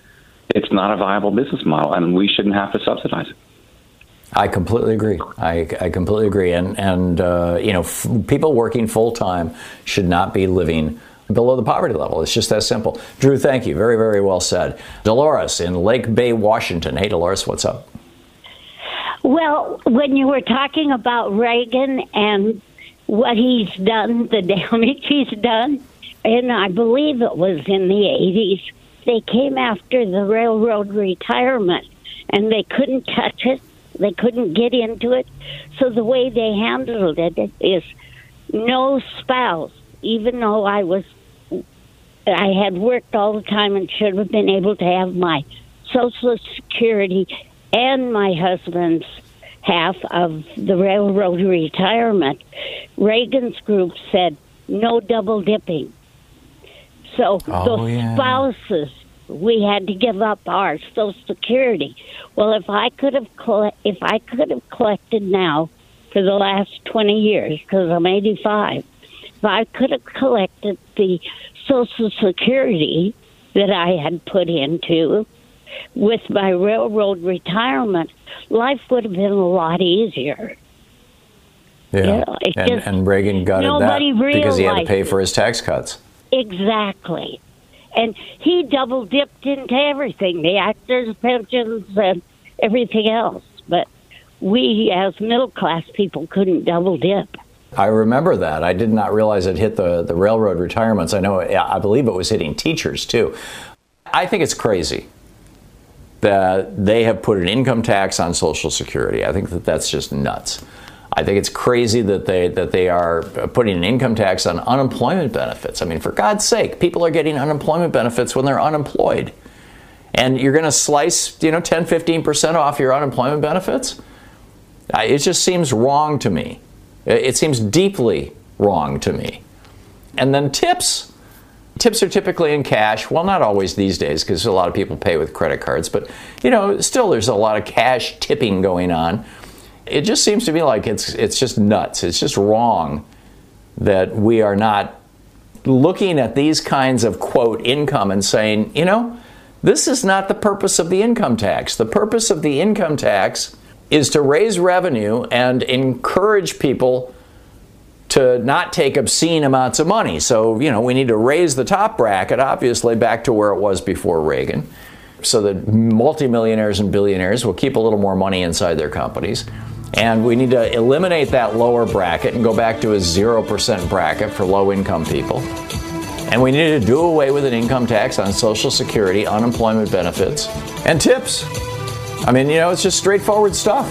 it's not a viable business model, and we shouldn't have to subsidize it. I completely agree. I, I completely agree. And and uh, you know, f- people working full time should not be living below the poverty level. It's just that simple. Drew, thank you. Very very well said. Dolores in Lake Bay, Washington. Hey, Dolores, what's up? Well, when you were talking about Reagan and what he's done, the damage he's done, and I believe it was in the 80s, they came after the railroad retirement and they couldn't touch it. They couldn't get into it. So the way they handled it is no spouse, even though I was, I had worked all the time and should have been able to have my Social Security and my husband's half of the railroad retirement, Reagan's group said no double dipping. So oh, the yeah. spouses, we had to give up our Social Security. Well, if I could have coll- if I could have collected now for the last twenty years, because I'm 85, if I could have collected the Social Security that I had put into with my railroad retirement, life would have been a lot easier. Yeah, you know, and, just, and, Reagan got that because he had to pay for his tax cuts. Exactly, and he double dipped into everything: the actors' pensions and everything else. But we, as middle class people, couldn't double dip. I remember that. I did not realize it hit the, the railroad retirements. I know, I believe it was hitting teachers too. I think it's crazy that they have put an income tax on Social Security. I think that that's just nuts. I think it's crazy that they that they are putting an income tax on unemployment benefits. I mean, for God's sake, people are getting unemployment benefits when they're unemployed. And you're going to slice, you know, 10, 15% off your unemployment benefits? It just seems wrong to me. It seems deeply wrong to me. And then tips. Tips are typically in cash. Well, not always these days because a lot of people pay with credit cards, but you know, still there's a lot of cash tipping going on. It just seems to me like it's it's just nuts. It's just wrong that we are not looking at these kinds of quote income and saying, you know, this is not the purpose of the income tax. The purpose of the income tax is to raise revenue and encourage people to not take obscene amounts of money. So, you know, we need to raise the top bracket, obviously, back to where it was before Reagan, so that multimillionaires and billionaires will keep a little more money inside their companies. And we need to eliminate that lower bracket and go back to a 0% bracket for low income people. And we need to do away with an income tax on Social Security, unemployment benefits, and tips. I mean, you know, it's just straightforward stuff.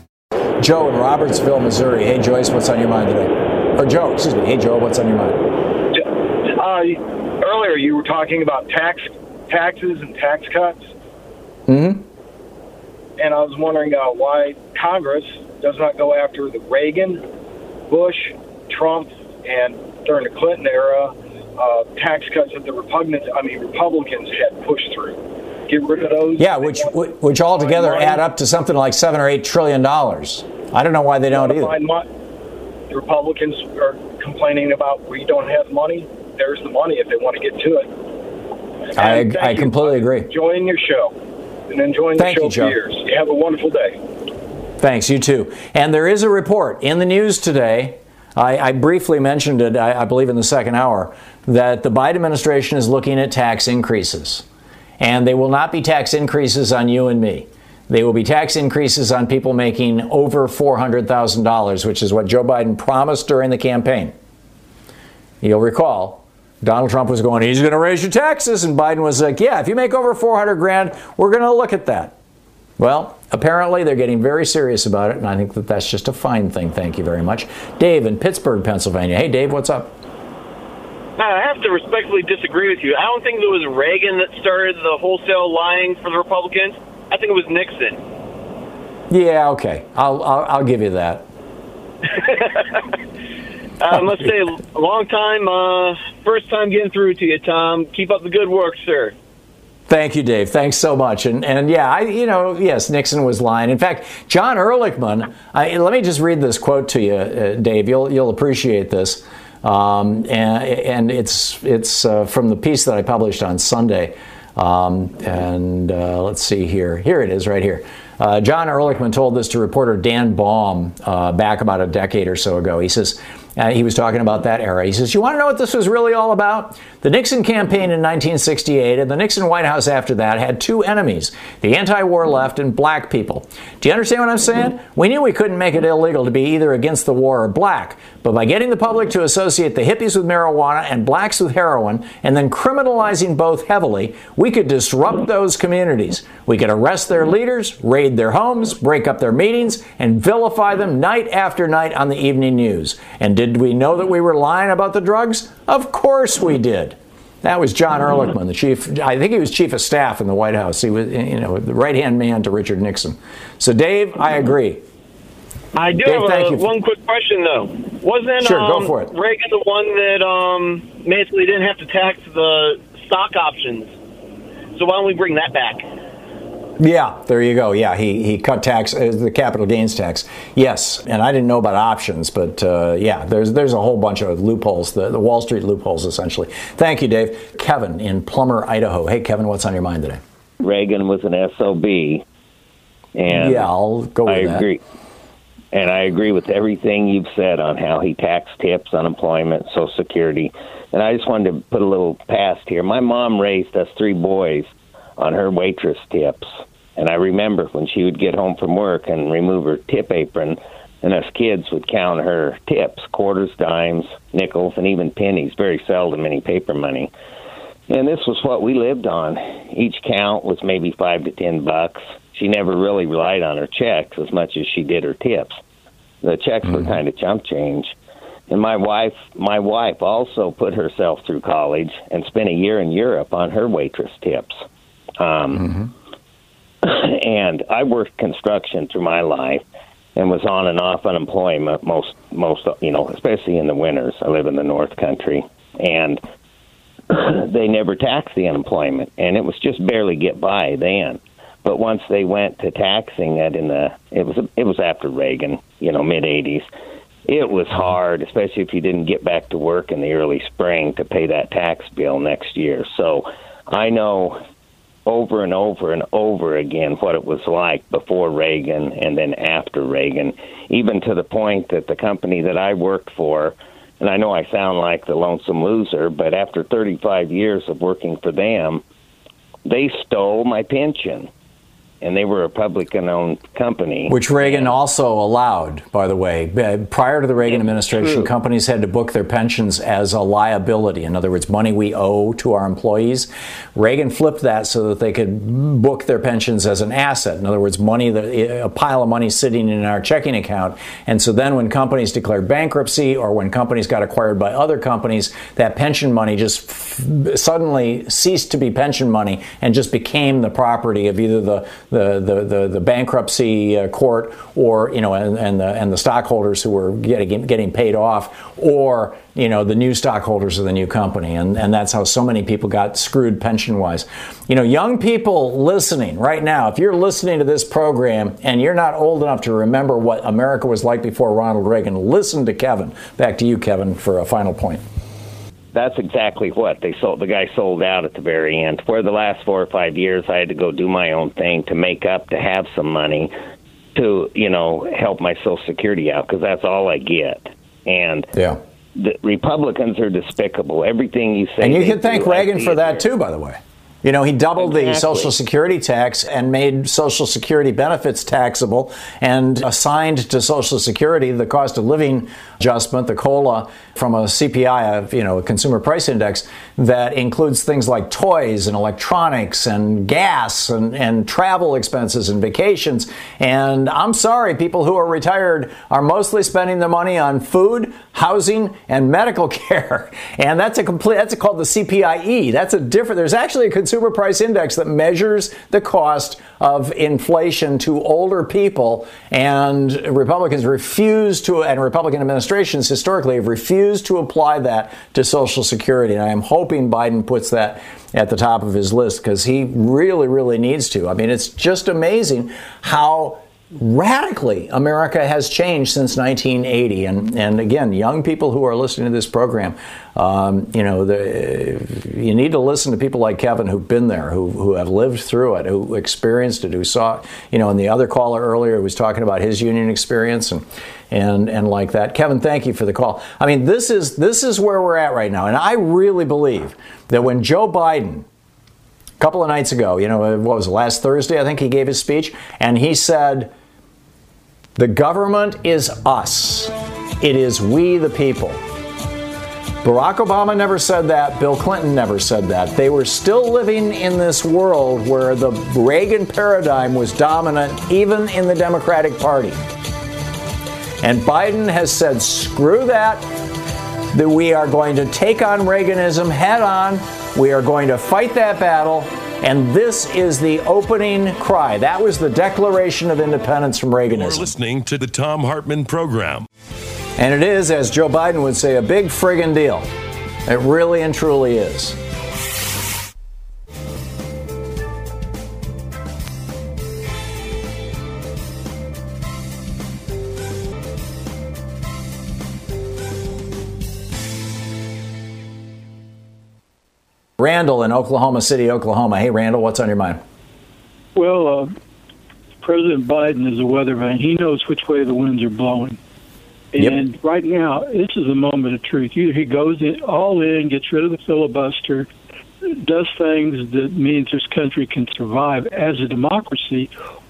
Joe in Robertsville, Missouri. Hey, Joyce, what's on your mind today? Or Joe, excuse me. Hey, Joe, what's on your mind? Uh, earlier, you were talking about tax taxes and tax cuts. Mm-hmm. And I was wondering uh, why Congress does not go after the Reagan, Bush, Trump, and during the Clinton era uh, tax cuts that the Republicans, I mean Republicans, had pushed through. Get rid of those. Yeah, which which altogether add up to something like seven or eight trillion dollars. I don't know why they don't either. The Republicans are complaining about we don't have money. There's the money if they want to get to it. I, I completely agree. Enjoying your show and enjoying Thank the show you, Joe. for years. You have a wonderful day. Thanks, you too. And there is a report in the news today. I, I briefly mentioned it, I, I believe, in the second hour, that the Biden administration is looking at tax increases. And they will not be tax increases on you and me. They will be tax increases on people making over $400,000, which is what Joe Biden promised during the campaign. You'll recall, Donald Trump was going, he's going to raise your taxes. And Biden was like, yeah, if you make over 400 grand, we're going to look at that. Well, apparently they're getting very serious about it, and I think that that's just a fine thing. Thank you very much. Dave in Pittsburgh, Pennsylvania. Hey, Dave, what's up? I have to respectfully disagree with you. I don't think it was Reagan that started the wholesale lying for the Republicans. I think it was Nixon. Yeah, okay. I'll, I'll, I'll give you that. I must say, a long time, uh, first time getting through to you, Thom. Keep up the good work, sir. Thank you, Dave. Thanks so much. And and yeah, I you know yes, Nixon was lying. In fact, John Ehrlichman. I, let me just read this quote to you, uh, Dave. You'll you'll appreciate this. Um, and, and it's it's uh, from the piece that I published on Sunday. Um, and uh, let's see here. Here it is, right here. Uh, John Ehrlichman told this to reporter Dan Baum uh, back about a decade or so ago. He says, Uh, he was talking about that era. He says, You want to know what this was really all about? The Nixon campaign in 1968 and the Nixon White House after that had two enemies the anti war left and black people. Do you understand what I'm saying? We knew we couldn't make it illegal to be either against the war or black, but by getting the public to associate the hippies with marijuana and blacks with heroin and then criminalizing both heavily, we could disrupt those communities. We could arrest their leaders, raid their homes, break up their meetings, and vilify them night after night on the evening news. And did we know that we were lying about the drugs? Of course we did. That was John Ehrlichman, the chief. I think he was chief of staff in the White House. He was, you know, the right hand man to Richard Nixon. So, Dave, I agree. I do Dave, have a, one quick question though. Wasn't Sure, go um, for it. Reagan the one that um, basically didn't have to tax the stock options? So why don't we bring that back? Yeah, there you go. Yeah, he, he cut tax, uh, the capital gains tax. Yes, and I didn't know about options, but uh, yeah, there's there's a whole bunch of loopholes, the, the Wall Street loopholes, essentially. Thank you, Dave. Kevin in Plummer, Idaho. Hey, Kevin, what's on your mind today? Reagan was an SOB. And Yeah, I'll go with I that. agree. And I agree with everything you've said on how he taxed tips, unemployment, Social Security. And I just wanted to put a little past here. My mom raised us three boys on her waitress tips. And I remember when she would get home from work and remove her tip apron, and us kids would count her tips quarters, dimes, nickels, and even pennies, very seldom any paper money. And this was what we lived on. Each count was maybe five to ten bucks. She never really relied on her checks as much as she did her tips. The checks were kind of chump change. And my wife, my wife also put herself through college and spent a year in Europe on her waitress tips. Um, and I worked construction through my life and was on and off unemployment most most you know especially in the winters. I live in the North Country and they never taxed the unemployment and it was just barely get by then. But once they went to taxing it in the it was it was after Reagan, you know, mid 80s. It was hard, especially if you didn't get back to work in the early spring to pay that tax bill next year. So I know over and over and over again what it was like before Reagan and then after Reagan, even to the point that the company that I worked for, and I know I sound like the lonesome loser, but after 35 years of working for them, they stole my pension. And they were a Republican owned company. Which Reagan also allowed, by the way. Prior to the Reagan administration, true. companies had to book their pensions as a liability. In other words, money we owe to our employees. Reagan flipped that so that they could book their pensions as an asset. In other words, money that a pile of money sitting in our checking account. And so then when companies declared bankruptcy or when companies got acquired by other companies, that pension money just f- suddenly ceased to be pension money and just became the property of either the the the, the, the bankruptcy uh, court or you know and, and the and the stockholders who were getting getting paid off or you know the new stockholders of the new company. And and that's how so many people got screwed pension wise you know young people listening right now if you're listening to this program and you're not old enough to remember what America was like before Ronald Reagan listen to Kevin. Back to you Kevin for a final point That's exactly what they sold. The guy sold out at the very end. For the last four or five years, I had to go do my own thing to make up to have some money to, you know, help my Social Security out because that's all I get. And yeah, the Republicans are despicable. Everything you say, and you can thank do, Reagan for that too by the way You know, he doubled the Social Security tax and made Social Security benefits taxable and assigned to Social Security the cost of living adjustment, the COLA, from a CPI, of, you know, a consumer price index that includes things like toys and electronics and gas and, and travel expenses and vacations. And I'm sorry, people who are retired are mostly spending their money on food, housing, and medical care. And that's a complete, that's called the CPI-E. That's a different, there's actually a consumer price index that measures the cost of inflation to older people. And Republicans refuse to, and Republican administrations historically have refused to apply that to Social Security. And I am hoping Biden puts that at the top of his list because he really, really needs to. I mean, it's just amazing how radically America has changed since 1980. And, and again, young people who are listening to this program, um, you know, the, you need to listen to people like Kevin who've been there, who, who have lived through it, who experienced it, who saw, you know, and the other caller earlier was talking about his union experience. And, and and like that. Kevin, thank you for the call. I mean, this is this is where we're at right now, and I really believe that when Joe Biden a couple of nights ago, you know, what was it, last Thursday, I think he gave his speech, and he said, "The government is us. It is we the people." Barack Obama never said that. Bill Clinton never said that. They were still living in this world where the Reagan paradigm was dominant, even in the Democratic Party. And Biden has said, screw that, that we are going to take on Reaganism head on. We are going to fight that battle. And this is the opening cry. That was the Declaration of Independence from Reaganism. You're listening to the Thom Hartmann program. And it is, as Joe Biden would say, a big friggin' deal. It really and truly is. Randall in Oklahoma City, Oklahoma. Hey, Randall, what's on your mind? Well, uh, President Biden is a weatherman. He knows which way the winds are blowing. And yep. right now, this is a moment of truth. Either he goes in, all in, gets rid of the filibuster, does things that means this country can survive as a democracy,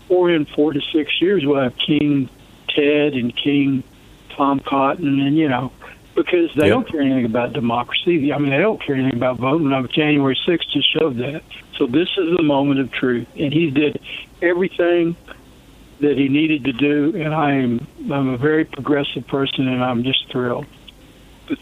or in four to six years we'll have King Ted and King Tom Cotton, and you know, because they yep. don't care anything about democracy. I mean, they don't care anything about voting. On January 6th just showed that. So this is the moment of truth, and he did everything that he needed to do, and I am I'm a very progressive person, and I'm just thrilled.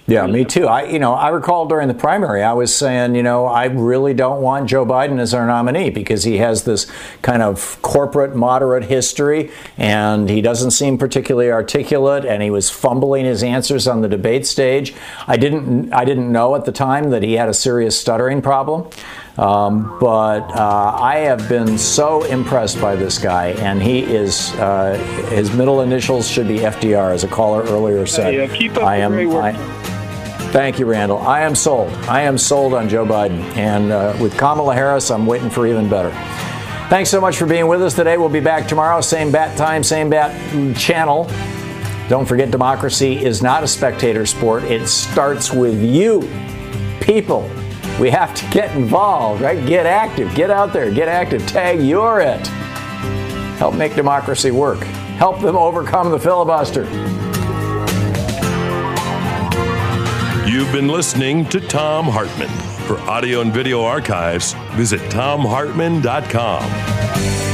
Yeah, me too. I, you know, I recall during the primary, I was saying, you know, I really don't want Joe Biden as our nominee because he has this kind of corporate moderate history, and he doesn't seem particularly articulate, and he was fumbling his answers on the debate stage. I didn't, I didn't know at the time that he had a serious stuttering problem. Um, but uh, I have been so impressed by this guy, and he is uh, his middle initials should be FDR, as a caller earlier said. Yeah, keep up I am. I, thank you, Randall. I am sold. I am sold on Joe Biden, and uh, with Kamala Harris, I'm waiting for even better. Thanks so much for being with us today. We'll be back tomorrow, same bat time, same bat channel. Don't forget, democracy is not a spectator sport. It starts with you, people we have to get involved, right? Get active, get out there, get active, tag you're it. Help make democracy work. Help them overcome the filibuster. You've been listening to Thom Hartmann. For audio and video archives, visit thomhartmann.com.